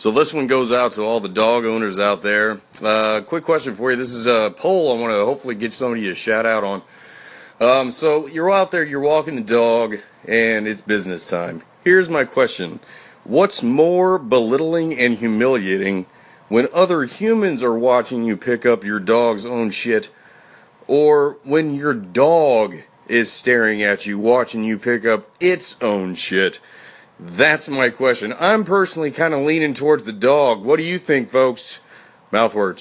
So this one goes out to all the dog owners out there. Uh, quick question for you. This is a poll I want to hopefully get somebody to shout out on. Um, so you're out there, you're walking the dog, and it's business time. Here's my question. What's more belittling and humiliating when other humans are watching you pick up your dog's own shit or when your dog is staring at you watching you pick up its own shit? That's my question. I'm personally kind of leaning towards the dog. What do you think, folks? Mouthwords.